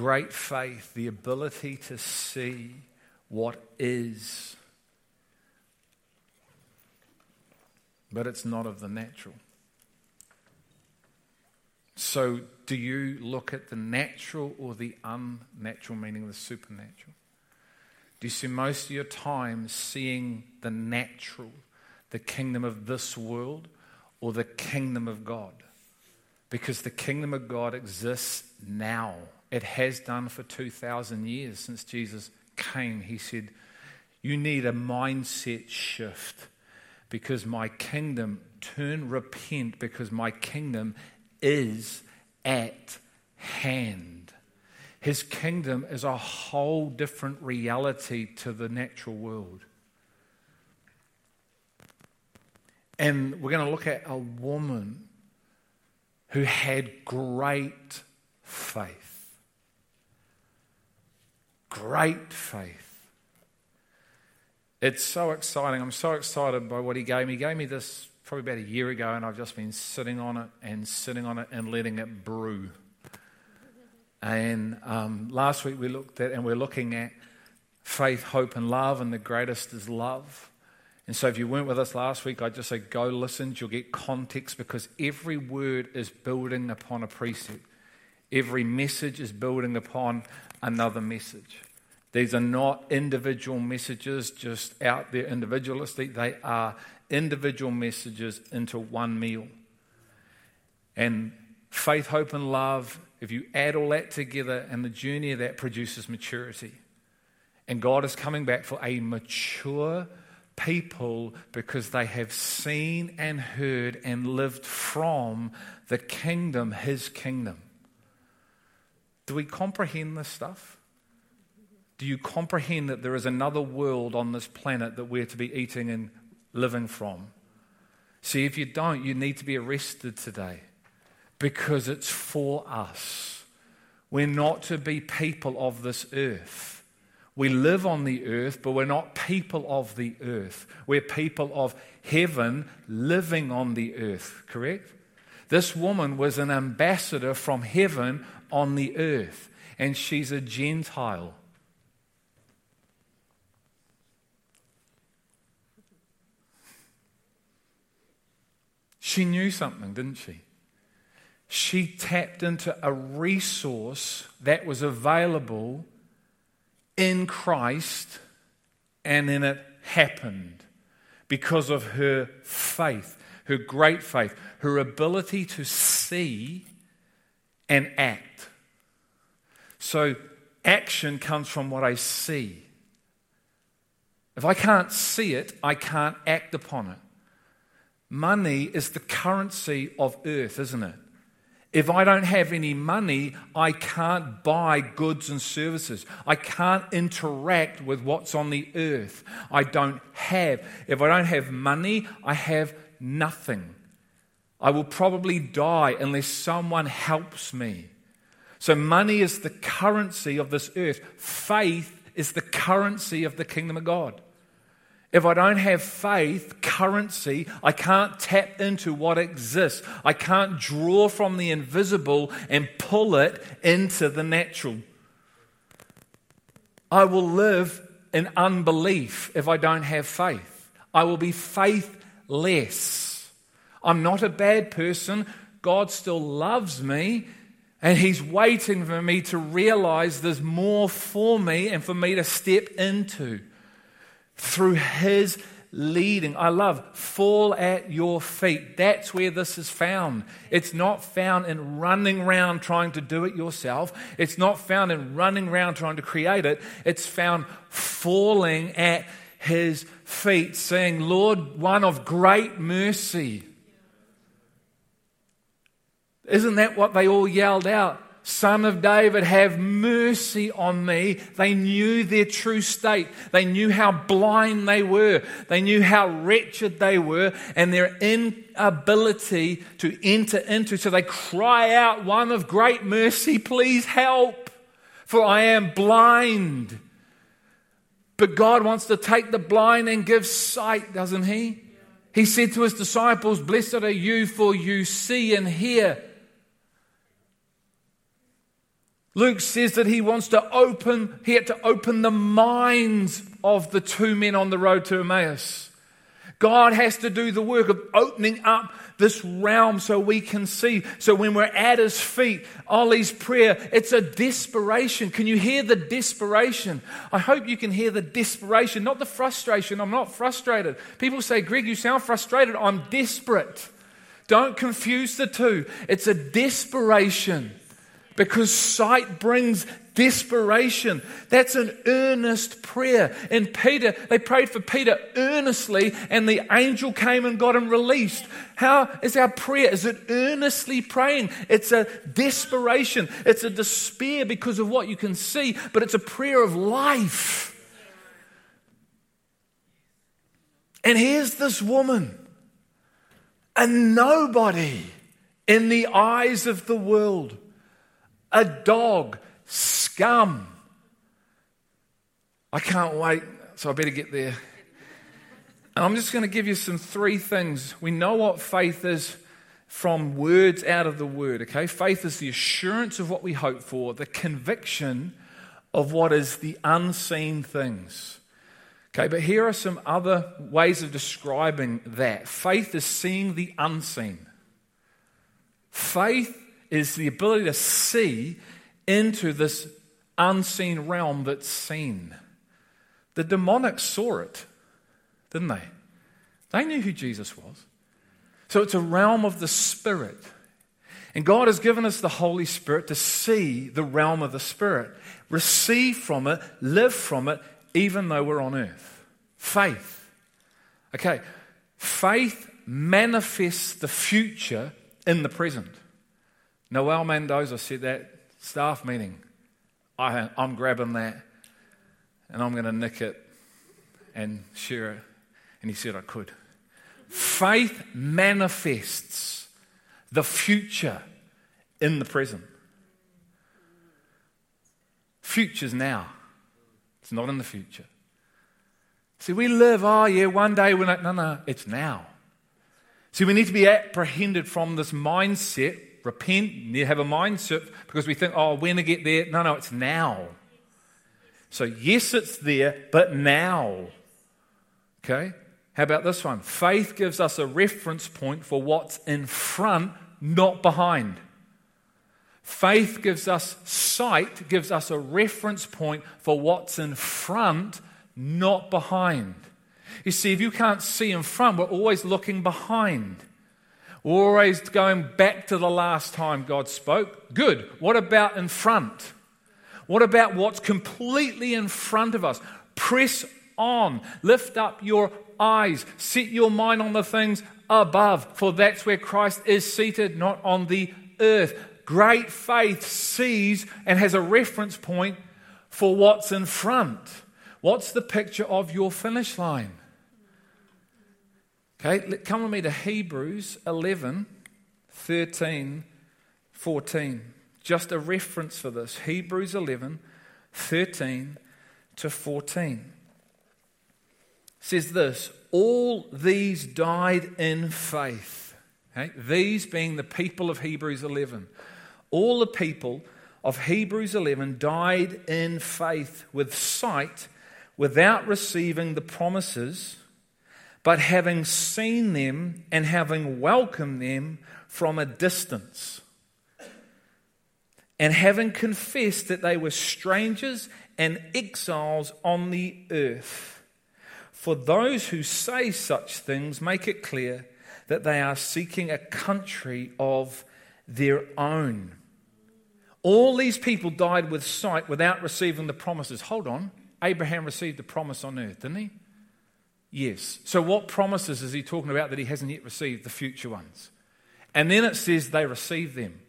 great faith, the ability to see what is. But it's not of the natural. So, do you look at the natural or the unnatural, meaning the supernatural? Do you spend most of your time seeing the natural, the kingdom of this world, or the kingdom of God? Because the kingdom of God exists now. It has done for 2,000 years since Jesus came. He said, You need a mindset shift because my kingdom, turn, repent, because my kingdom is at hand. His kingdom is a whole different reality to the natural world. And we're going to look at a woman who had great faith. Great faith. It's so exciting. I'm so excited by what he gave me. He gave me this probably about a year ago, and I've just been sitting on it and sitting on it and letting it brew. And um, last week we looked at, and we're looking at faith, hope, and love, and the greatest is love. And so, if you weren't with us last week, I'd just say go listen. You'll get context because every word is building upon a precept. Every message is building upon another message. These are not individual messages just out there individualistic. They are individual messages into one meal. And faith, hope, and love, if you add all that together, and the journey of that produces maturity. And God is coming back for a mature people because they have seen and heard and lived from the kingdom, His kingdom. Do we comprehend this stuff? Do you comprehend that there is another world on this planet that we're to be eating and living from. See, if you don't, you need to be arrested today because it's for us. We're not to be people of this earth. We live on the earth, but we're not people of the earth. We're people of heaven living on the earth, correct? This woman was an ambassador from heaven on the earth, and she's a Gentile. She knew something, didn't she? She tapped into a resource that was available in Christ, and then it happened because of her faith, her great faith, her ability to see and act. So, action comes from what I see. If I can't see it, I can't act upon it. Money is the currency of earth, isn't it? If I don't have any money, I can't buy goods and services. I can't interact with what's on the earth. I don't have. If I don't have money, I have nothing. I will probably die unless someone helps me. So, money is the currency of this earth. Faith is the currency of the kingdom of God. If I don't have faith, currency, I can't tap into what exists. I can't draw from the invisible and pull it into the natural. I will live in unbelief if I don't have faith. I will be faithless. I'm not a bad person. God still loves me, and He's waiting for me to realize there's more for me and for me to step into through His leading. I love fall at your feet. That's where this is found. It's not found in running around trying to do it yourself. It's not found in running around trying to create it. It's found falling at his feet, saying, Lord, one of great mercy. Isn't that what they all yelled out? Son of David, have mercy on me. They knew their true state. They knew how blind they were. They knew how wretched they were and their inability to enter into. So they cry out, One of great mercy, please help, for I am blind. But God wants to take the blind and give sight, doesn't He? He said to His disciples, Blessed are you, for you see and hear. Luke says that he wants to open, he had to open the minds of the two men on the road to Emmaus. God has to do the work of opening up this realm so we can see. So when we're at his feet, Ollie's prayer, it's a desperation. Can you hear the desperation? I hope you can hear the desperation, not the frustration. I'm not frustrated. People say, Greg, you sound frustrated. I'm desperate. Don't confuse the two. It's a desperation because sight brings desperation. That's an earnest prayer. And Peter, they prayed for Peter earnestly, and the angel came and got him released. How is our prayer? Is it earnestly praying? It's a desperation, it's a despair because of what you can see, but it's a prayer of life. And here's this woman, a nobody in the eyes of the world, a dog scum. I can't wait, so I better get there. And I'm just going to give you some three things. We know what faith is from words out of the word, okay? Faith is the assurance of what we hope for, the conviction of what is the unseen things. Okay, but here are some other ways of describing that. Faith is seeing the unseen. Faith is the ability to see into this unseen realm that's seen. The demonic saw it, didn't they? They knew who Jesus was. So it's a realm of the Spirit. And God has given us the Holy Spirit to see the realm of the Spirit, receive from it, live from it, even though we're on earth. Faith. Okay, faith manifests the future in the present. Noel Mendoza said that staff meeting. I, I'm grabbing that and I'm going to nick it and share it. And he said I could. Faith manifests the future in the present. Future's now. It's not in the future. See, we live, oh yeah, one day we're not, no, no, it's now. See, we need to be apprehended from this mindset repent, you have a mindset because we think, oh, when to get there. No, no, it's now. So, yes, it's there, but now. Okay? How about this one? Faith gives us a reference point for what's in front, not behind. Faith gives us sight, gives us a reference point for what's in front, not behind. You see, if you can't see in front, we're always looking behind. Always going back to the last time God spoke. Good. What about in front? What about what's completely in front of us? Press on. Lift up your eyes. Set your mind on the things above, for that's where Christ is seated, not on the earth. Great faith sees and has a reference point for what's in front. What's the picture of your finish line? Okay, come with me to Hebrews 11, 13, 14. Just a reference for this. Hebrews 11, 13 to 14. says this All these died in faith. Okay? These being the people of Hebrews 11. All the people of Hebrews 11 died in faith with sight without receiving the promises but having seen them and having welcomed them from a distance, and having confessed that they were strangers and exiles on the earth. For those who say such things make it clear that they are seeking a country of their own. All these people died with sight without receiving the promises. Hold on. Abraham received the promise on earth, didn't he? Yes. So, what promises is he talking about that he hasn't yet received? The future ones. And then it says they received them.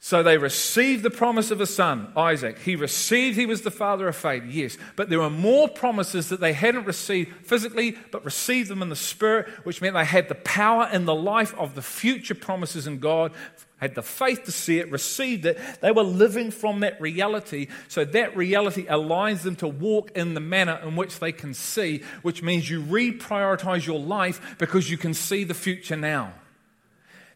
So they received the promise of a son, Isaac. He received, he was the father of faith, yes. But there were more promises that they hadn't received physically, but received them in the spirit, which meant they had the power and the life of the future promises in God had the faith to see it, received it. They were living from that reality. So that reality aligns them to walk in the manner in which they can see, which means you reprioritize your life because you can see the future now.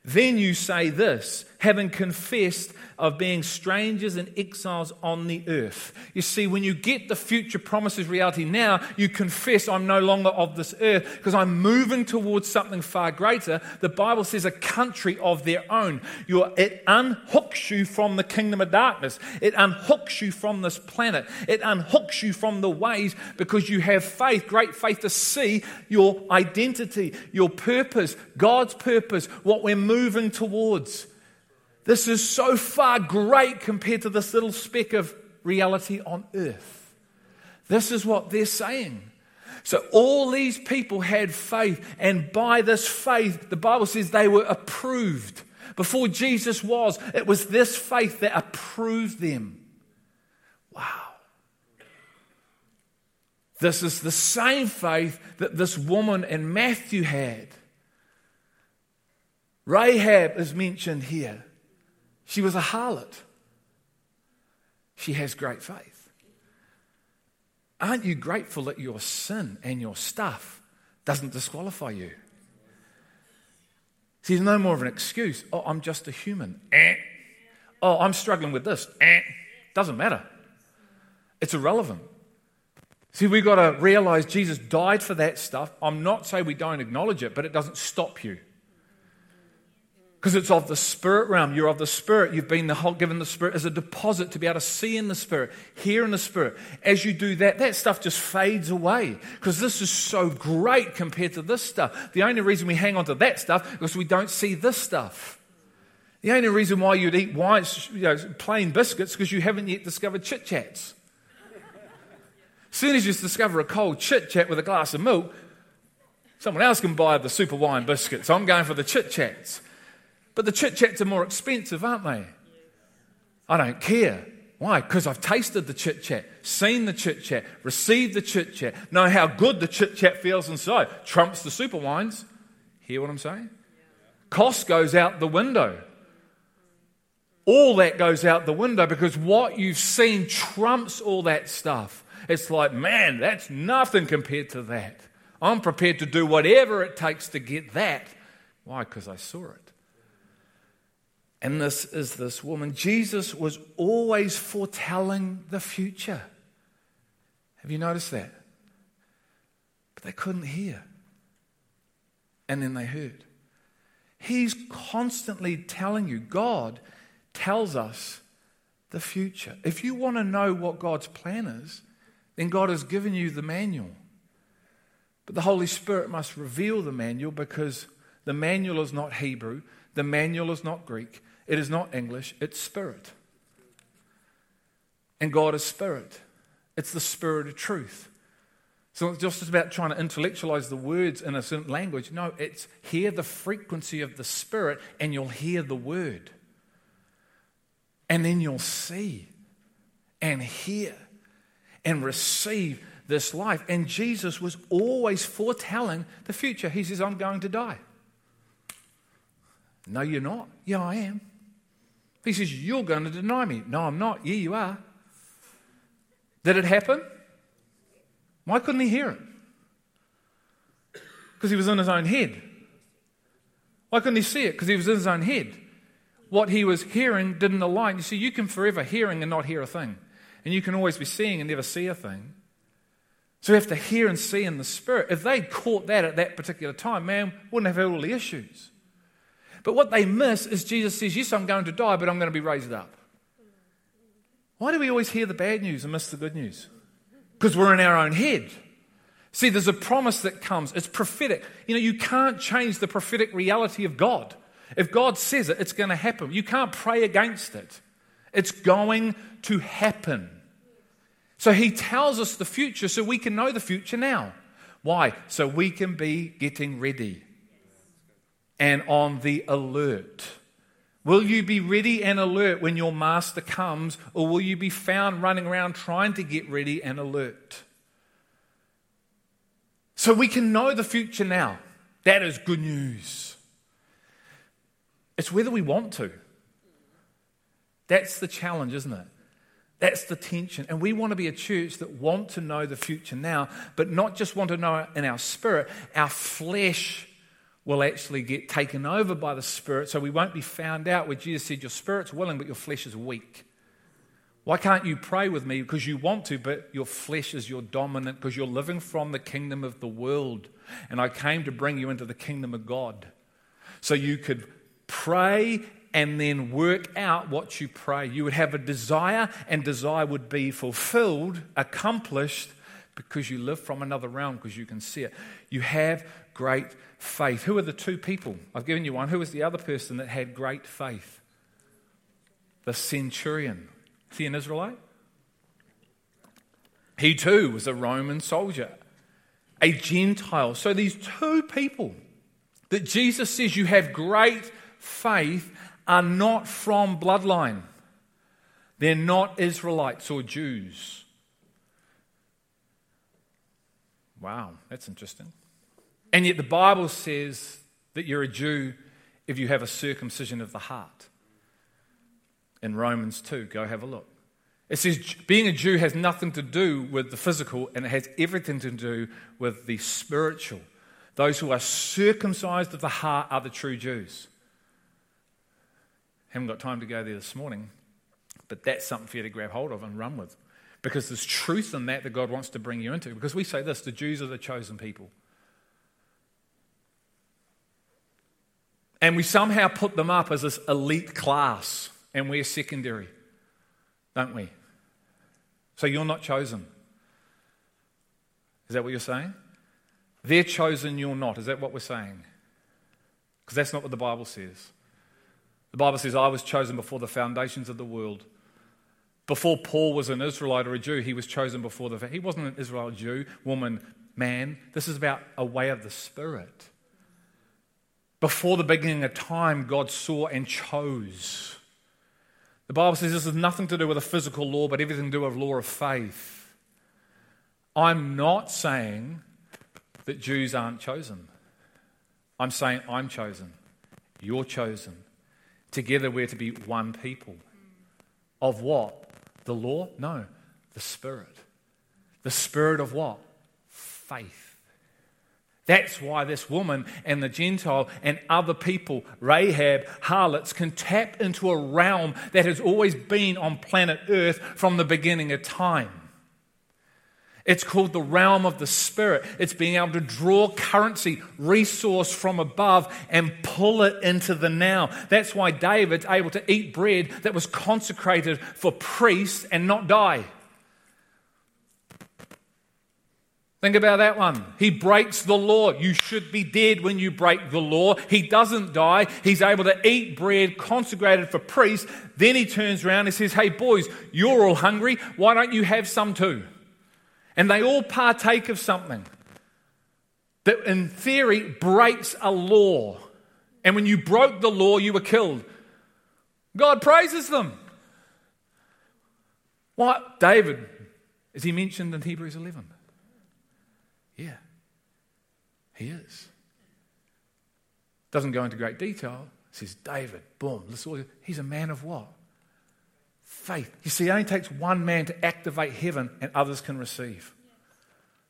Then you say this having confessed of being strangers and exiles on the earth. You see, when you get the future promises reality now, you confess, I'm no longer of this earth because I'm moving towards something far greater. The Bible says a country of their own. You're, it unhooks you from the kingdom of darkness, it unhooks you from this planet, it unhooks you from the ways because you have faith, great faith to see your identity, your purpose, God's purpose, what we're moving towards. This is so far great compared to this little speck of reality on earth. This is what they're saying. So, all these people had faith, and by this faith, the Bible says they were approved. Before Jesus was, it was this faith that approved them. Wow. This is the same faith that this woman in Matthew had. Rahab is mentioned here. She was a harlot. She has great faith. Aren't you grateful that your sin and your stuff doesn't disqualify you? See, there's no more of an excuse. Oh, I'm just a human. Eh. Oh, I'm struggling with this. Eh. Doesn't matter. It's irrelevant. See, we've got to realize Jesus died for that stuff. I'm not saying we don't acknowledge it, but it doesn't stop you because it's of the spirit realm. You're of the spirit. You've been the whole, given the spirit as a deposit to be able to see in the spirit, hear in the spirit. As you do that, that stuff just fades away because this is so great compared to this stuff. The only reason we hang on to that stuff is because we don't see this stuff. The only reason why you'd eat wine, you know, plain biscuits because you haven't yet discovered chit chats. As soon as you discover a cold chit chat with a glass of milk, someone else can buy the super wine biscuits. I'm going for the chit chats. But the chit chats are more expensive, aren't they? I don't care. Why? Because I've tasted the chit chat, seen the chit chat, received the chit chat, know how good the chit chat feels inside. Trumps the super wines. Hear what I'm saying? Cost goes out the window. All that goes out the window because what you've seen trumps all that stuff. It's like, man, that's nothing compared to that. I'm prepared to do whatever it takes to get that. Why? Because I saw it. And this is this woman. Jesus was always foretelling the future. Have you noticed that? But they couldn't hear. And then they heard. He's constantly telling you, God tells us the future. If you want to know what God's plan is, then God has given you the manual. But the Holy Spirit must reveal the manual because the manual is not Hebrew, the manual is not Greek, it is not English, it's spirit. And God is spirit. It's the spirit of truth. So it's just about trying to intellectualize the words in a certain language. No, it's hear the frequency of the spirit and you'll hear the word. And then you'll see and hear and receive this life. And Jesus was always foretelling the future. He says, I'm going to die. No, you're not. Yeah, I am. He says, You're going to deny me. No, I'm not. Yeah, you are. Did it happen? Why couldn't he hear it? Because he was in his own head. Why couldn't he see it? Because he was in his own head. What he was hearing didn't align. You see, you can forever hearing and not hear a thing. And you can always be seeing and never see a thing. So we have to hear and see in the spirit. If they'd caught that at that particular time, man, wouldn't have had all the issues. But what they miss is Jesus says, Yes, I'm going to die, but I'm going to be raised up. Why do we always hear the bad news and miss the good news? Because we're in our own head. See, there's a promise that comes. It's prophetic. You know, you can't change the prophetic reality of God. If God says it, it's going to happen. You can't pray against it. It's going to happen. So he tells us the future so we can know the future now. Why? So we can be getting ready and on the alert. Will you be ready and alert when your master comes, or will you be found running around trying to get ready and alert? So we can know the future now. That is good news. It's whether we want to. That's the challenge, isn't it? That's the tension. And we want to be a church that want to know the future now, but not just want to know it in our spirit. Our flesh will actually get taken over by the Spirit so we won't be found out where Jesus said, Your spirit's willing, but your flesh is weak. Why can't you pray with me? Because you want to, but your flesh is your dominant, because you're living from the kingdom of the world. And I came to bring you into the kingdom of God. So you could pray and then work out what you pray. You would have a desire, and desire would be fulfilled, accomplished, because you live from another realm, because you can see it. You have great faith. Who are the two people? I've given you one. Who was the other person that had great faith? The centurion. Is he an Israelite? He too was a Roman soldier, a Gentile. So these two people that Jesus says you have great faith are not from bloodline. They're not Israelites or Jews. Wow, that's interesting. And yet the Bible says that you're a Jew if you have a circumcision of the heart. In Romans 2, go have a look. It says being a Jew has nothing to do with the physical and it has everything to do with the spiritual. Those who are circumcised of the heart are the true Jews. Haven't got time to go there this morning, but that's something for you to grab hold of and run with. Because there's truth in that that God wants to bring you into. Because we say this the Jews are the chosen people. And we somehow put them up as this elite class, and we're secondary, don't we? So you're not chosen. Is that what you're saying? They're chosen, you're not. Is that what we're saying? Because that's not what the Bible says. The Bible says, I was chosen before the foundations of the world. Before Paul was an Israelite or a Jew, he was chosen before the. He wasn't an Israelite Jew, woman, man. This is about a way of the Spirit. Before the beginning of time, God saw and chose. The Bible says this has nothing to do with a physical law, but everything to do with law of faith. I'm not saying that Jews aren't chosen. I'm saying I'm chosen. You're chosen. Together we're to be one people. Of what? The law? No, the Spirit. The Spirit of what? Faith. That's why this woman and the Gentile and other people, Rahab, harlots, can tap into a realm that has always been on planet Earth from the beginning of time. It's called the realm of the Spirit. It's being able to draw currency, resource from above, and pull it into the now. That's why David's able to eat bread that was consecrated for priests and not die. Think about that one. He breaks the law. You should be dead when you break the law. He doesn't die. He's able to eat bread consecrated for priests. Then he turns around and says, Hey, boys, you're all hungry. Why don't you have some too? And they all partake of something that, in theory, breaks a law. And when you broke the law, you were killed. God praises them. What? David, is he mentioned in Hebrews 11? Yeah, he is. Doesn't go into great detail. Says David, boom, he's a man of what? Faith. You see, it only takes one man to activate heaven and others can receive.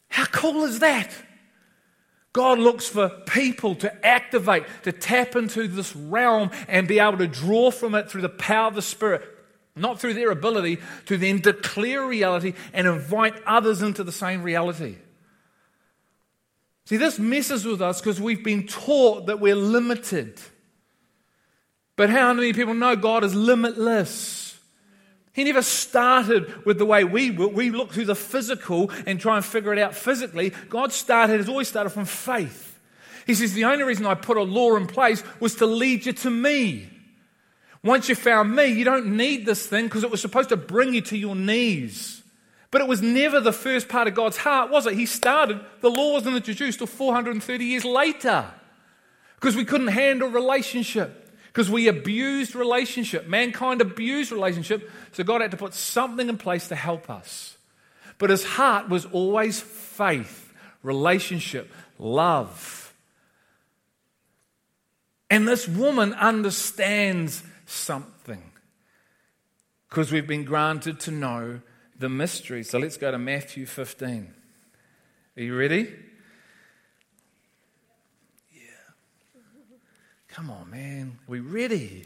How cool is that? God looks for people to activate, to tap into this realm and be able to draw from it through the power of the Spirit, not through their ability to then declare reality and invite others into the same reality. See, this messes with us because we've been taught that we're limited. But how many people know God is limitless? He never started with the way we we look through the physical and try and figure it out physically. God started has always started from faith. He says the only reason I put a law in place was to lead you to me. Once you found me, you don't need this thing because it was supposed to bring you to your knees. But it was never the first part of God's heart, was it? He started, the law wasn't introduced till 430 years later because we couldn't handle relationship, because we abused relationship. Mankind abused relationship, so God had to put something in place to help us. But his heart was always faith, relationship, love. And this woman understands something because we've been granted to know the mystery. So let's go to Matthew 15. Are you ready? Yeah. Come on, man. Are we ready?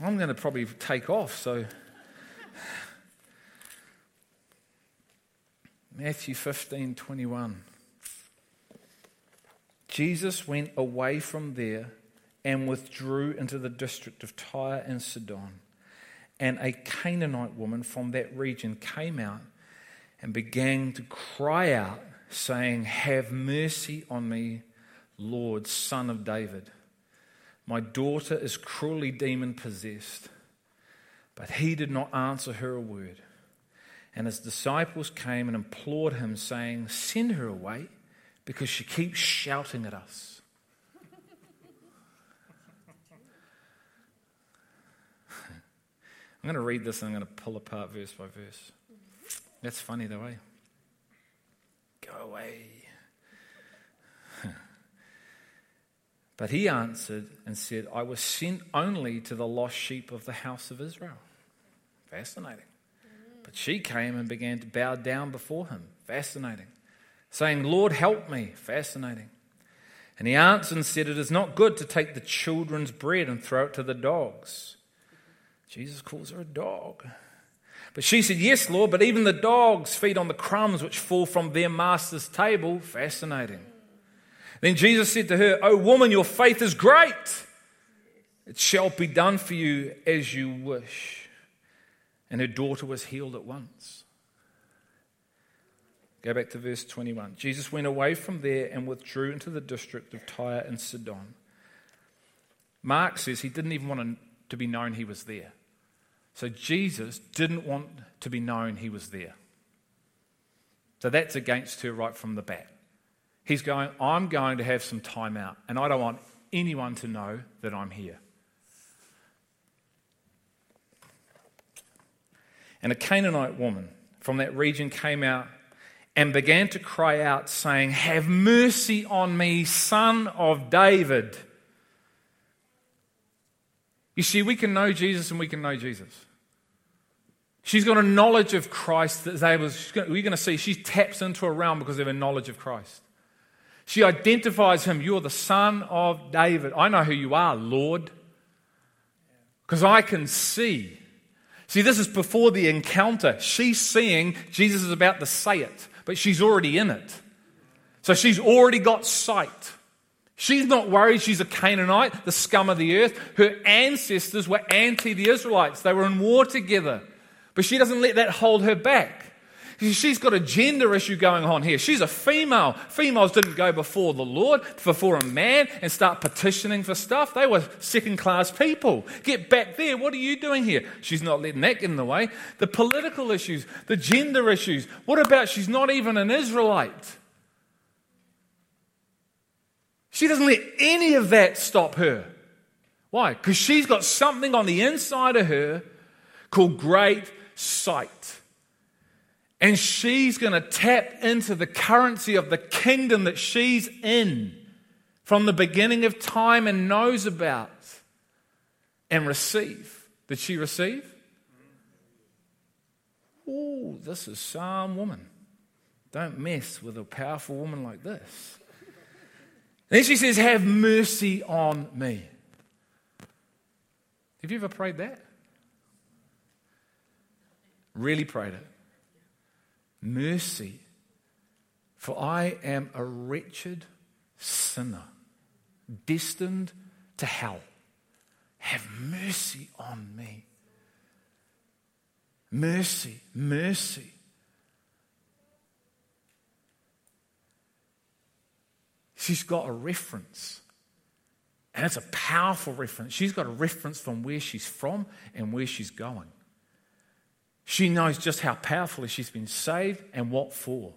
I'm going to probably take off, so. Matthew 15 21. Jesus went away from there and withdrew into the district of Tyre and Sidon. And a Canaanite woman from that region came out and began to cry out, saying, Have mercy on me, Lord, son of David. My daughter is cruelly demon possessed. But he did not answer her a word. And his disciples came and implored him, saying, Send her away, because she keeps shouting at us. I'm going to read this and I'm going to pull apart verse by verse. That's funny, though, eh? Go away. But he answered and said, I was sent only to the lost sheep of the house of Israel. Fascinating. But she came and began to bow down before him. Fascinating. Saying, Lord, help me. Fascinating. And he answered and said, It is not good to take the children's bread and throw it to the dogs. Jesus calls her a dog. But she said, Yes, Lord, but even the dogs feed on the crumbs which fall from their master's table. Fascinating. Then Jesus said to her, O woman, your faith is great. It shall be done for you as you wish. And her daughter was healed at once. Go back to verse 21. Jesus went away from there and withdrew into the district of Tyre and Sidon. Mark says he didn't even want to be known he was there. So Jesus didn't want to be known he was there. So that's against her right from the bat. He's going, I'm going to have some time out, and I don't want anyone to know that I'm here. And a Canaanite woman from that region came out and began to cry out, saying, Have mercy on me, son of David. You see, we can know Jesus and we can know Jesus. She's got a knowledge of Christ that is able, we're going to see she taps into a realm because of her knowledge of Christ. She identifies him. You're the son of David. I know who you are, Lord, because I can see. See, this is before the encounter. She's seeing, Jesus is about to say it, but she's already in it. So she's already got sight. She's not worried she's a Canaanite, the scum of the earth. Her ancestors were anti the Israelites, they were in war together. But she doesn't let that hold her back. She's got a gender issue going on here. She's a female. Females didn't go before the Lord, before a man, and start petitioning for stuff. They were second class people. Get back there. What are you doing here? She's not letting that get in the way. The political issues, the gender issues. What about she's not even an Israelite? She doesn't let any of that stop her. Why? Because she's got something on the inside of her called great sight. And she's going to tap into the currency of the kingdom that she's in from the beginning of time and knows about and receive. Did she receive? Oh, this is some woman. Don't mess with a powerful woman like this. Then she says, Have mercy on me. Have you ever prayed that? Really prayed it? mercy, for I am a wretched sinner, destined to hell. Have mercy on me. Mercy, mercy. She's got a reference. And it's a powerful reference. She's got a reference from where she's from and where she's going. She knows just how powerfully she's been saved and what for.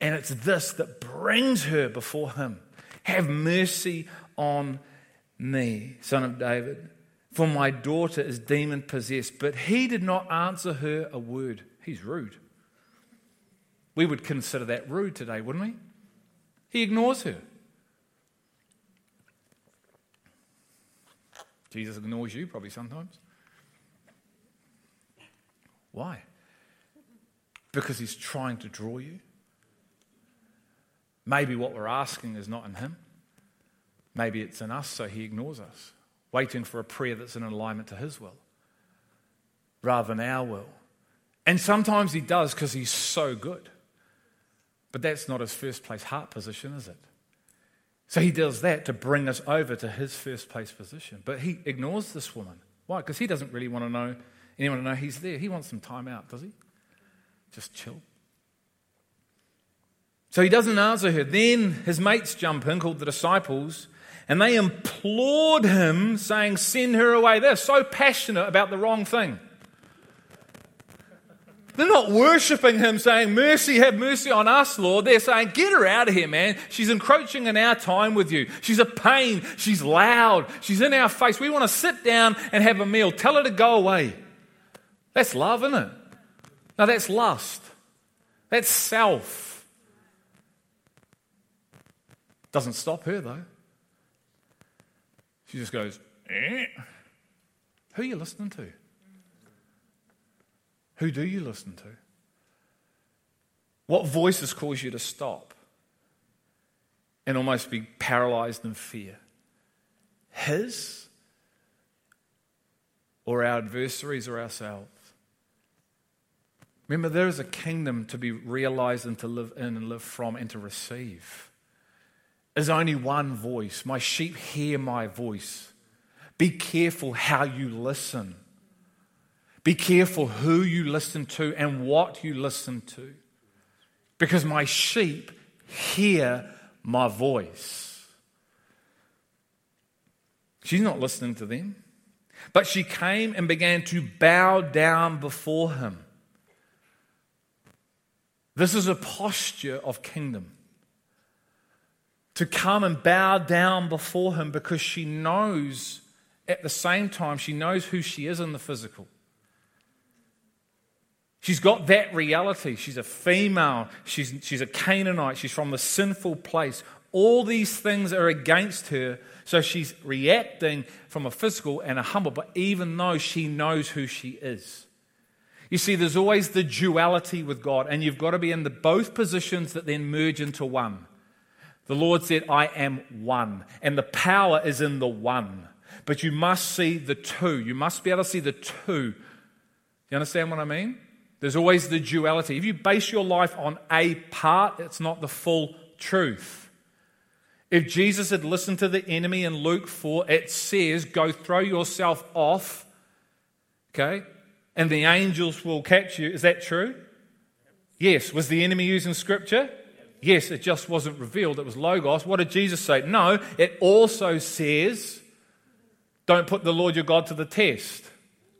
And it's this that brings her before him. Have mercy on me, son of David, for my daughter is demon possessed. But he did not answer her a word. He's rude. We would consider that rude today, wouldn't we? He ignores her. Jesus ignores you probably sometimes. Why? Because he's trying to draw you. Maybe what we're asking is not in him. Maybe it's in us, so he ignores us, waiting for a prayer that's in alignment to his will rather than our will. And sometimes he does because he's so good. But that's not his first place heart position, is it? So he does that to bring us over to his first place position. But he ignores this woman. Why? Because he doesn't really want to know anyone to know he's there. He wants some time out, does he? Just chill. So he doesn't answer her. Then his mates jump in, called the disciples, and they implored him, saying, Send her away. They're so passionate about the wrong thing. They're not worshiping him saying, Mercy, have mercy on us, Lord. They're saying, Get her out of here, man. She's encroaching in our time with you. She's a pain. She's loud. She's in our face. We want to sit down and have a meal. Tell her to go away. That's love, isn't it? No, that's lust. That's self. Doesn't stop her, though. She just goes, eh. Who are you listening to? Who do you listen to? What voices cause you to stop and almost be paralyzed in fear? His or our adversaries or ourselves? Remember, there is a kingdom to be realized and to live in and live from and to receive. There's only one voice. My sheep hear my voice. Be careful how you listen. Be careful who you listen to and what you listen to. Because my sheep hear my voice. She's not listening to them. But she came and began to bow down before him. This is a posture of kingdom. To come and bow down before him because she knows, at the same time, she knows who she is in the physical. She's got that reality. She's a female. She's, she's a Canaanite. She's from the sinful place. All these things are against her. So she's reacting from a physical and a humble, but even though she knows who she is. You see, there's always the duality with God, and you've got to be in the both positions that then merge into one. The Lord said, I am one, and the power is in the one. But you must see the two. You must be able to see the two. You understand what I mean? There's always the duality. If you base your life on a part, it's not the full truth. If Jesus had listened to the enemy in Luke 4, it says, Go throw yourself off, okay, and the angels will catch you. Is that true? Yes. Was the enemy using scripture? Yes, it just wasn't revealed. It was Logos. What did Jesus say? No, it also says, Don't put the Lord your God to the test.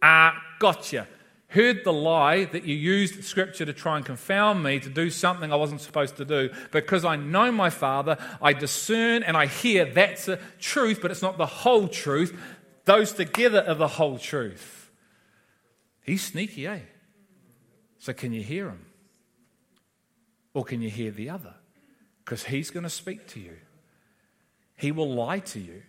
Ah, gotcha heard the lie that you used scripture to try and confound me to do something I wasn't supposed to do. Because I know my Father, I discern and I hear that's the truth, but it's not the whole truth. Those together are the whole truth. He's sneaky, eh? So can you hear him? Or can you hear the other? Because he's going to speak to you. He will lie to you.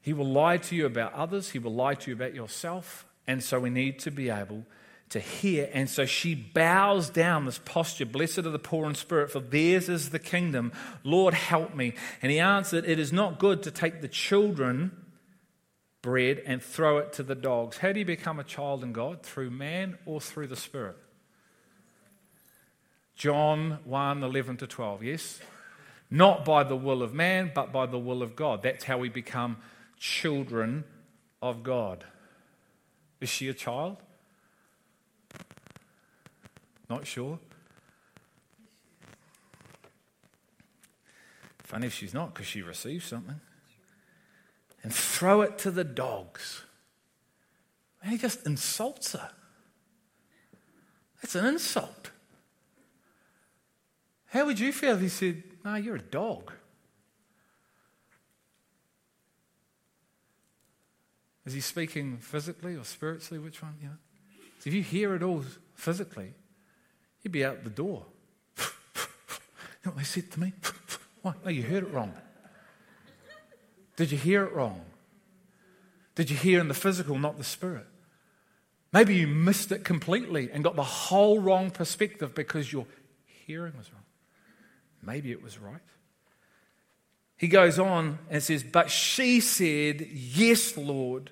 He will lie to you about others. He will lie to you about yourself. And so we need to be able to hear. And so she bows down this posture Blessed are the poor in spirit, for theirs is the kingdom. Lord, help me. And he answered, It is not good to take the children bread and throw it to the dogs. How do you become a child in God? Through man or through the Spirit? John 1 11 to 12, yes? Not by the will of man, but by the will of God. That's how we become children of God. Is she a child? Not sure. Funny if she's not, because she received something. And throw it to the dogs. And he just insults her. That's an insult. How would you feel if he said, No, you're a dog? Is he speaking physically or spiritually? Which one? You know? So if you hear it all physically, you'd be out the door. you know what they said to me? What? No, you heard it wrong. Did you hear it wrong? Did you hear in the physical, not the spirit? Maybe you missed it completely and got the whole wrong perspective because your hearing was wrong. Maybe it was right. He goes on and says, But she said, Yes, Lord,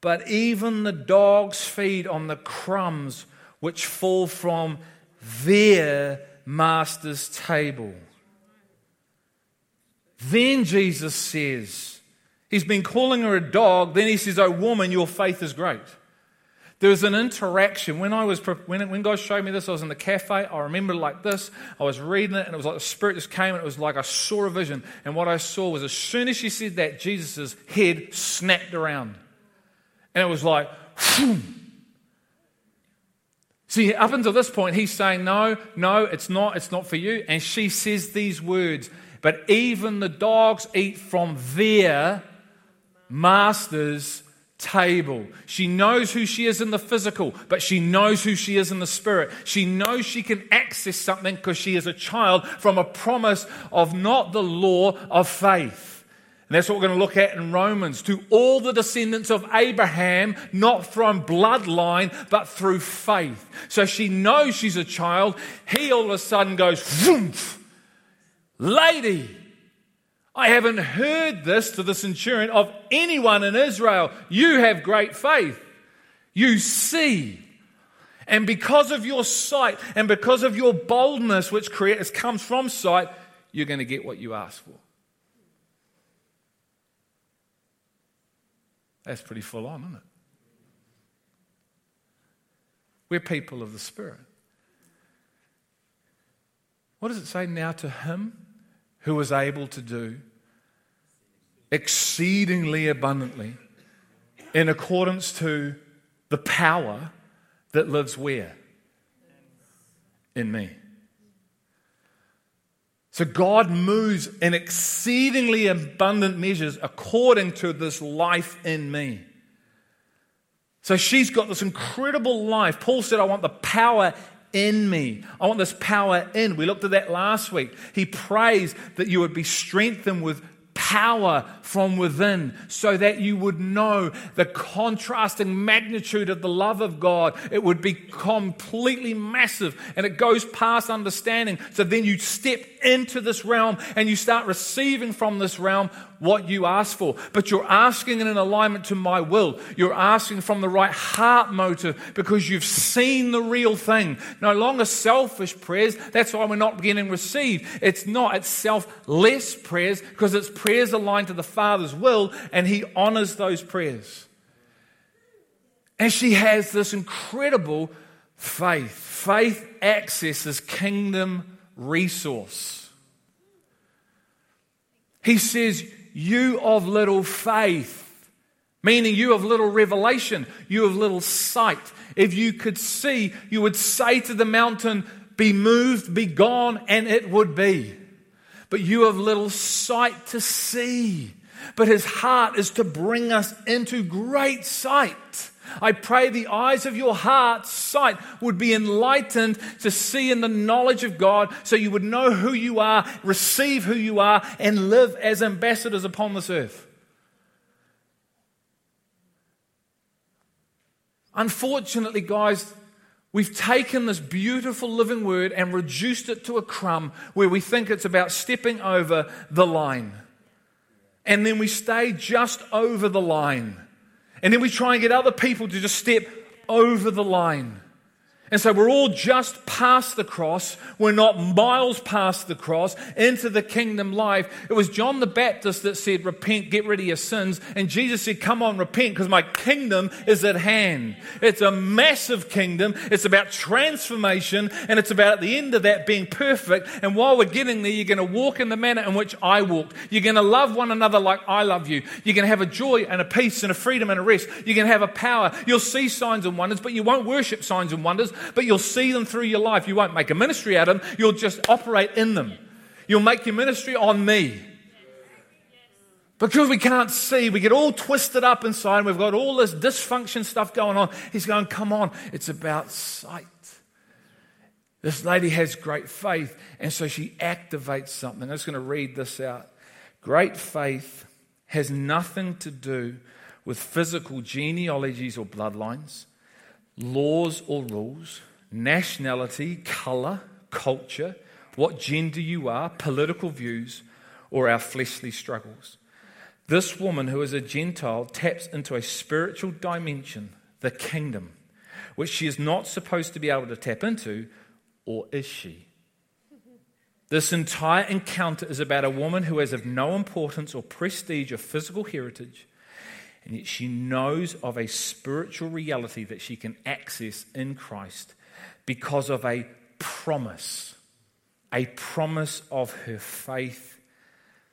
but even the dogs feed on the crumbs which fall from their master's table. Then Jesus says, He's been calling her a dog. Then he says, Oh, woman, your faith is great. There was an interaction. When, I was, when, when God showed me this, I was in the cafe. I remember like this. I was reading it, and it was like the Spirit just came, and it was like I saw a vision. And what I saw was as soon as she said that, Jesus' head snapped around. And it was like, Phew. See, up until this point, he's saying, No, no, it's not, it's not for you. And she says these words, But even the dogs eat from their master's table. She knows who she is in the physical, but she knows who she is in the spirit. She knows she can access something because she is a child from a promise of not the law of faith. And that's what we're going to look at in Romans. To all the descendants of Abraham, not from bloodline, but through faith. So she knows she's a child. He all of a sudden goes, Lady, I haven't heard this to the centurion of anyone in Israel. You have great faith. You see. And because of your sight and because of your boldness, which creates, comes from sight, you're going to get what you ask for. That's pretty full on, isn't it? We're people of the Spirit. What does it say now to him who was able to do exceedingly abundantly in accordance to the power that lives where? In me. So God moves in exceedingly abundant measures according to this life in me. So she's got this incredible life. Paul said, I want the power in me. I want this power in. We looked at that last week. He prays that you would be strengthened with power from within so that you would know the contrasting magnitude of the love of God. It would be completely massive and it goes past understanding. So then you step into this realm and you start receiving from this realm what you ask for. But you're asking in an alignment to my will. You're asking from the right heart motive because you've seen the real thing. No longer selfish prayers. That's why we're not getting received. It's not. It's selfless prayers because it's prayers aligned to the Father's will and He honors those prayers. And she has this incredible faith. Faith accesses kingdom resource. He says, You of little faith, meaning you of little revelation, you of little sight. If you could see, you would say to the mountain, Be moved, be gone, and it would be. But you have little sight to see. But his heart is to bring us into great sight. I pray the eyes of your heart, sight, would be enlightened to see in the knowledge of God so you would know who you are, receive who you are, and live as ambassadors upon this earth. Unfortunately, guys, we've taken this beautiful living word and reduced it to a crumb where we think it's about stepping over the line. And then we stay just over the line. And then we try and get other people to just step over the line. And so we're all just past the cross. We're not miles past the cross into the kingdom life. It was John the Baptist that said, Repent, get rid of your sins. And Jesus said, Come on, repent, because my kingdom is at hand. It's a massive kingdom. It's about transformation, and it's about at the end of that being perfect. And while we're getting there, you're going to walk in the manner in which I walked. You're going to love one another like I love you. You're going to have a joy and a peace and a freedom and a rest. You're going to have a power. You'll see signs and wonders, but you won't worship signs and wonders but you'll see them through your life. You won't make a ministry out of them, you'll just operate in them. You'll make your ministry on me. Because we can't see, we get all twisted up inside, and we've got all this dysfunction stuff going on. He's going, Come on, it's about sight. This lady has great faith, and so she activates something. I'm just going to read this out. Great faith has nothing to do with physical genealogies or bloodlines laws or rules, nationality, color, culture, what gender you are, political views, or our fleshly struggles. This woman, who is a Gentile, taps into a spiritual dimension, the kingdom, which she is not supposed to be able to tap into, or is she? This entire encounter is about a woman who is of no importance or prestige or physical heritage, and yet she knows of a spiritual reality that she can access in Christ because of a promise, a promise of her faith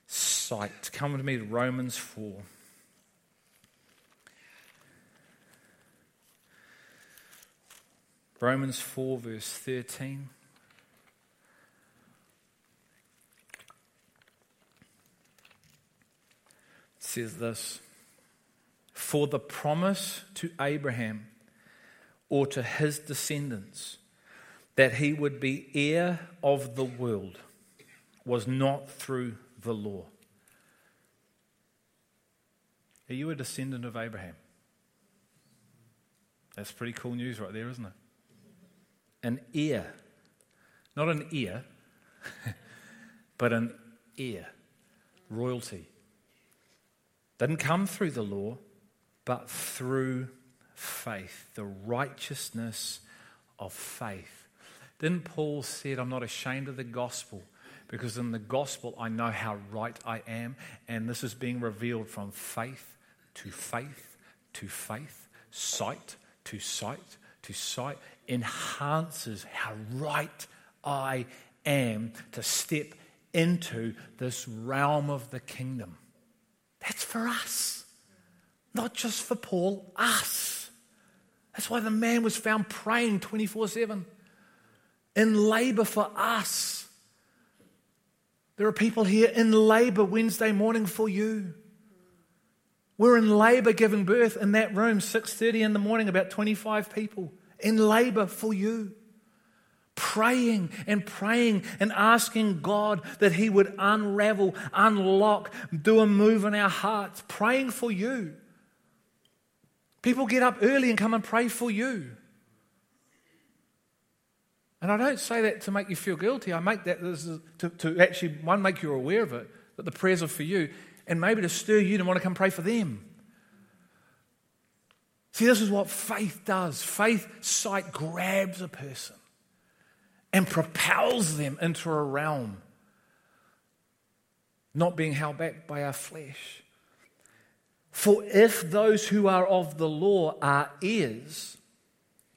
sight. Come with me to Romans 4. Romans 4, verse 13. It says this For the promise to Abraham or to his descendants that he would be heir of the world was not through the law. Are you a descendant of Abraham? That's pretty cool news right there, isn't it? An heir. Not an ear, but an heir. Royalty. Didn't come through the law, but through faith, the righteousness of faith. Didn't Paul said, I'm not ashamed of the gospel because in the gospel I know how right I am, and this is being revealed from faith to faith to faith, sight to sight to sight, enhances how right I am to step into this realm of the kingdom. That's for us. Not just for Paul, us. That's why the man was found praying 24 7 in labor for us. There are people here in labor Wednesday morning for you. We're in labor giving birth in that room 6:30 in the morning about 25 people in labor for you praying and praying and asking God that He would unravel, unlock, do a move in our hearts, praying for you. People get up early and come and pray for you. And I don't say that to make you feel guilty. I make that to, to actually, one, make you aware of it, that the prayers are for you, and maybe to stir you to want to come pray for them. See, this is what faith does. Faith sight grabs a person and propels them into a realm not being held back by our flesh. For if those who are of the law are heirs,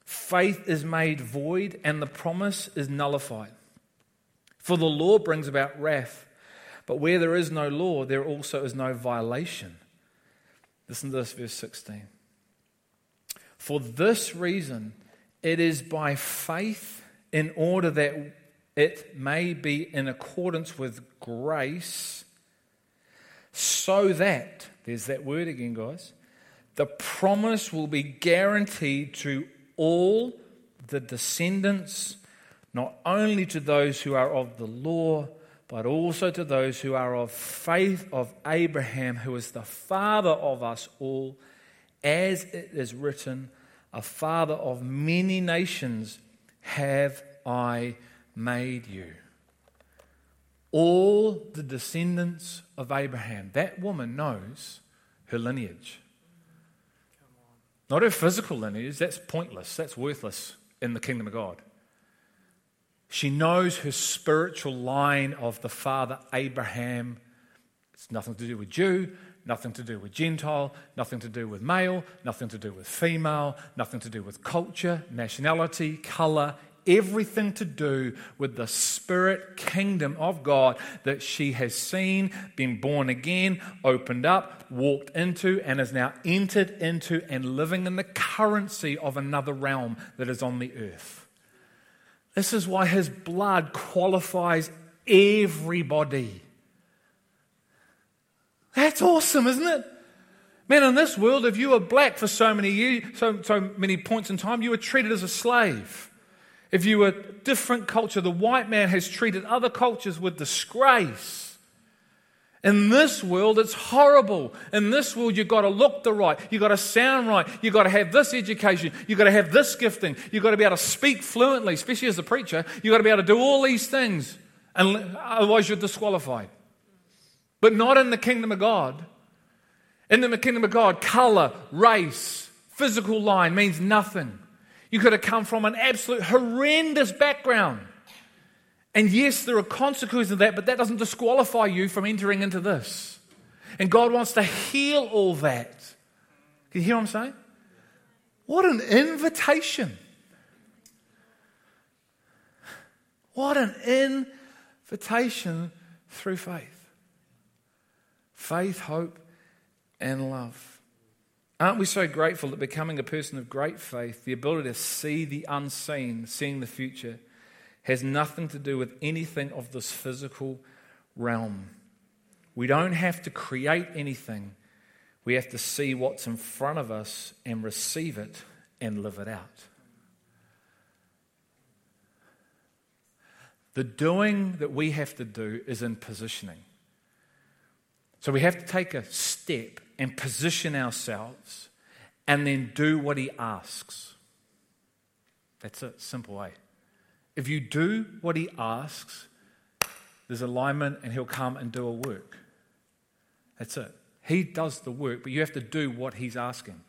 faith is made void and the promise is nullified. For the law brings about wrath, but where there is no law, there also is no violation. Listen to this, verse 16. For this reason, it is by faith in order that it may be in accordance with grace, so that, there's that word again, guys, the promise will be guaranteed to all the descendants, not only to those who are of the law, but also to those who are of faith of Abraham, who is the father of us all, as it is written, a father of many nations have I made you. All the descendants of Abraham. That woman knows her lineage. Not her physical lineage, that's pointless, that's worthless in the kingdom of God. She knows her spiritual line of the father Abraham. It's nothing to do with Jew, nothing to do with Gentile, nothing to do with male, nothing to do with female, nothing to do with culture, nationality, color, everything to do with the spirit kingdom of God that she has seen, been born again, opened up, walked into, and is now entered into and living in the currency of another realm that is on the earth. This is why his blood qualifies everybody. That's awesome, isn't it? Man, in this world, if you were black for so many years, so, so many points in time, you were treated as a slave. If you were different culture, the white man has treated other cultures with disgrace. In this world, it's horrible. In this world, you've got to look the right. You've got to sound right. You've got to have this education. You've got to have this gifting. You've got to be able to speak fluently, especially as a preacher. You've got to be able to do all these things. And otherwise, you're disqualified. but not in the kingdom of God. In the kingdom of God, color, race, physical line means nothing. You could have come from an absolute horrendous background. And yes, there are consequences of that, but that doesn't disqualify you from entering into this. And God wants to heal all that. Can you hear what I'm saying? What an invitation. What an invitation through faith. Faith, hope, and love. Aren't we so grateful that becoming a person of great faith, the ability to see the unseen, seeing the future, has nothing to do with anything of this physical realm? We don't have to create anything. We have to see what's in front of us and receive it and live it out. The doing that we have to do is in positioning. So we have to take a step and position ourselves and then do what he asks. That's a simple way. If you do what he asks, there's alignment and he'll come and do a work. That's it. He does the work, but you have to do what he's asking.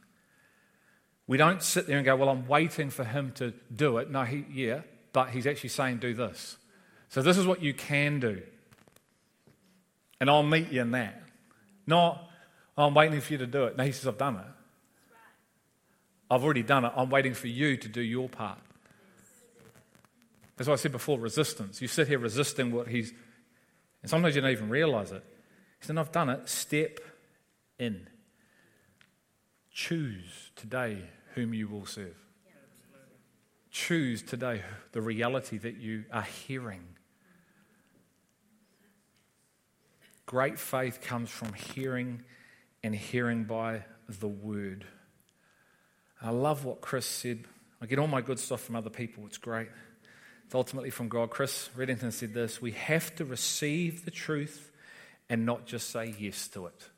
We don't sit there and go, Well, I'm waiting for him to do it. No, he, yeah, but he's actually saying, Do this. So this is what you can do. And I'll meet you in that. Not, oh, I'm waiting for you to do it. No, he says, I've done it. I've already done it. I'm waiting for you to do your part. That's what I said before resistance. You sit here resisting what he's, and sometimes you don't even realize it. He said, I've done it. Step in. Choose today whom you will serve. Choose today the reality that you are hearing. Great faith comes from hearing and hearing by the word. I love what Chris said. I get all my good stuff from other people. It's great. It's ultimately from God. Chris Reddington said this We have to receive the truth and not just say yes to it.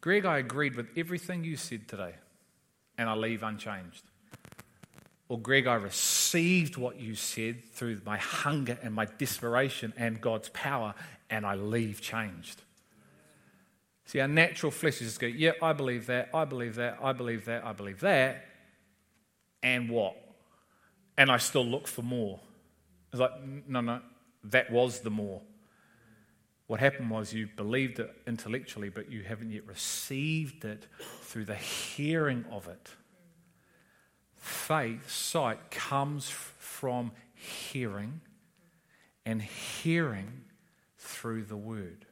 Greg, I agreed with everything you said today, and I leave unchanged. Or, Greg, I received what you said through my hunger and my desperation and God's power, and I leave changed. See, our natural flesh is just go, yeah, I believe that, I believe that, I believe that, I believe that, and what? And I still look for more. It's like, no, no, that was the more. What happened was you believed it intellectually, but you haven't yet received it through the hearing of it faith, sight, comes from hearing, and hearing through the word.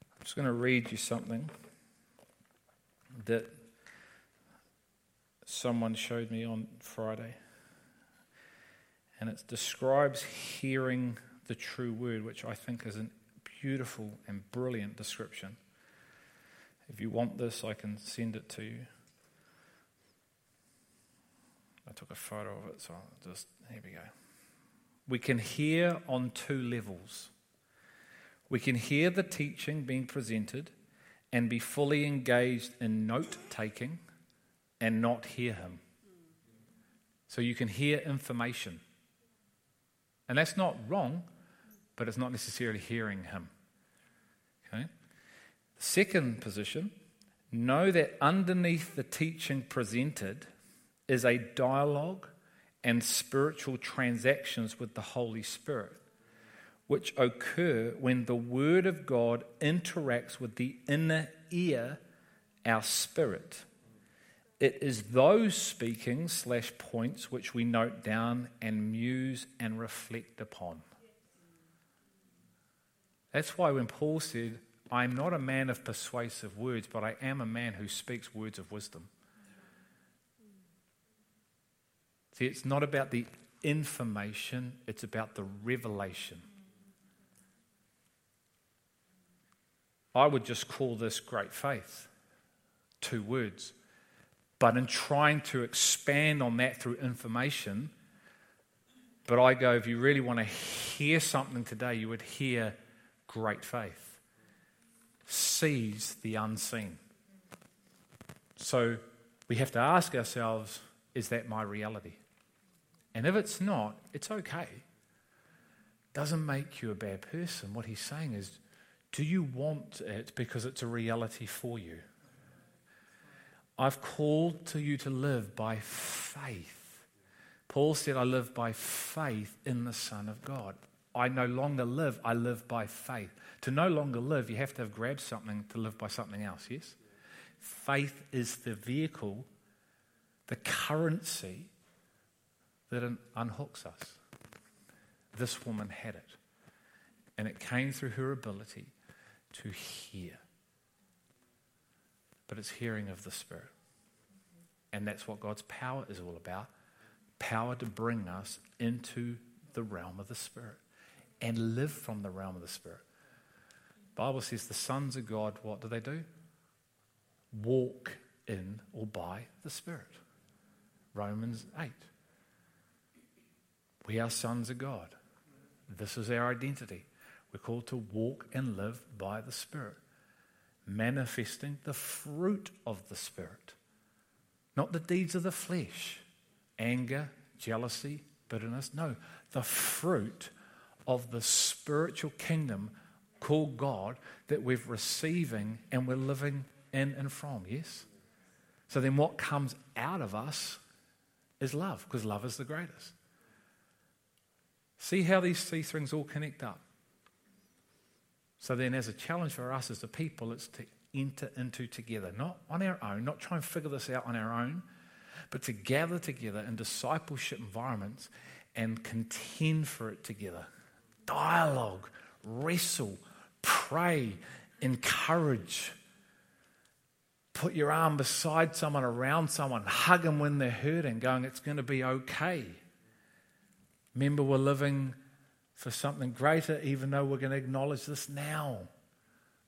I'm just going to read you something that someone showed me on Friday. And it describes hearing the true word, which I think is a beautiful and brilliant description. If you want this, I can send it to you. I took a photo of it, so just here we go. We can hear on two levels. We can hear the teaching being presented and be fully engaged in note taking and not hear him. So you can hear information. And that's not wrong, but it's not necessarily hearing him. Okay? Second position, know that underneath the teaching presented is a dialogue and spiritual transactions with the Holy Spirit, which occur when the Word of God interacts with the inner ear, our spirit. It is those speaking slash points which we note down and muse and reflect upon. That's why when Paul said, I'm not a man of persuasive words, but I am a man who speaks words of wisdom. See, it's not about the information, it's about the revelation. I would just call this great faith. Two words. But in trying to expand on that through information, but I go, if you really want to hear something today, you would hear great faith. Sees the unseen. So we have to ask ourselves, is that my reality? And if it's not, it's okay. doesn't make you a bad person. What he's saying is, do you want it because it's a reality for you? I've called to you to live by faith. Paul said, I live by faith in the Son of God. I no longer live, I live by faith. To no longer live, you have to have grabbed something to live by something else, yes? Faith is the vehicle, the currency that unhooks us. This woman had it. And it came through her ability to hear. But it's hearing of the Spirit. And that's what God's power is all about power to bring us into the realm of the Spirit and live from the realm of the Spirit. Bible says the sons of God, what do they do? Walk in or by the Spirit. Romans 8. We are sons of God. This is our identity. We're called to walk and live by the Spirit, manifesting the fruit of the Spirit, not the deeds of the flesh anger, jealousy, bitterness. No, the fruit of the spiritual kingdom called God that we're receiving and we're living in and from. Yes? So then what comes out of us is love, because love is the greatest. See how these three things all connect up. So then, as a challenge for us as a people, it's to enter into together, not on our own, not try and figure this out on our own, but to gather together in discipleship environments and contend for it together dialogue, wrestle, pray, encourage. Put your arm beside someone, around someone, hug them when they're hurting, going, it's going to be okay. Remember, we're living for something greater, even though we're going to acknowledge this now.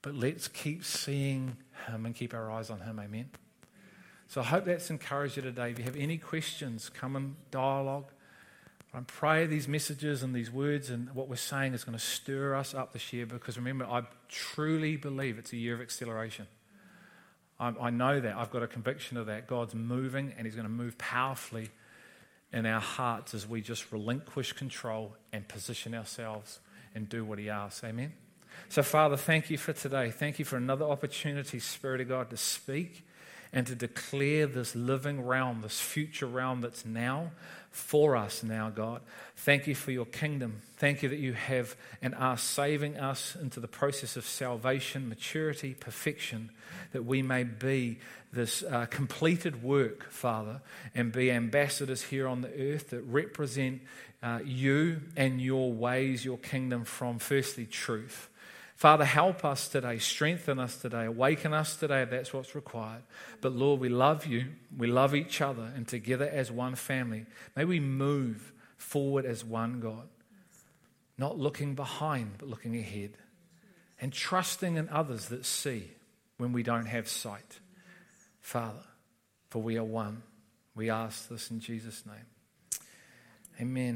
But let's keep seeing Him and keep our eyes on Him. Amen. So I hope that's encouraged you today. If you have any questions, come and dialogue. I pray these messages and these words and what we're saying is going to stir us up this year because remember, I truly believe it's a year of acceleration. I, I know that. I've got a conviction of that. God's moving and He's going to move powerfully in our hearts as we just relinquish control and position ourselves and do what He asks. Amen. So, Father, thank you for today. Thank you for another opportunity, Spirit of God, to speak and to declare this living realm, this future realm that's now for us now, God. Thank you for your kingdom. Thank you that you have and are saving us into the process of salvation, maturity, perfection, that we may be this uh, completed work, Father, and be ambassadors here on the earth that represent uh, you and your ways, your kingdom from firstly truth Father, help us today, strengthen us today, awaken us today if that's what's required. But Lord, we love you, we love each other, and together as one family, may we move forward as one God, not looking behind, but looking ahead, and trusting in others that see when we don't have sight. Father, for we are one. We ask this in Jesus' name. Amen.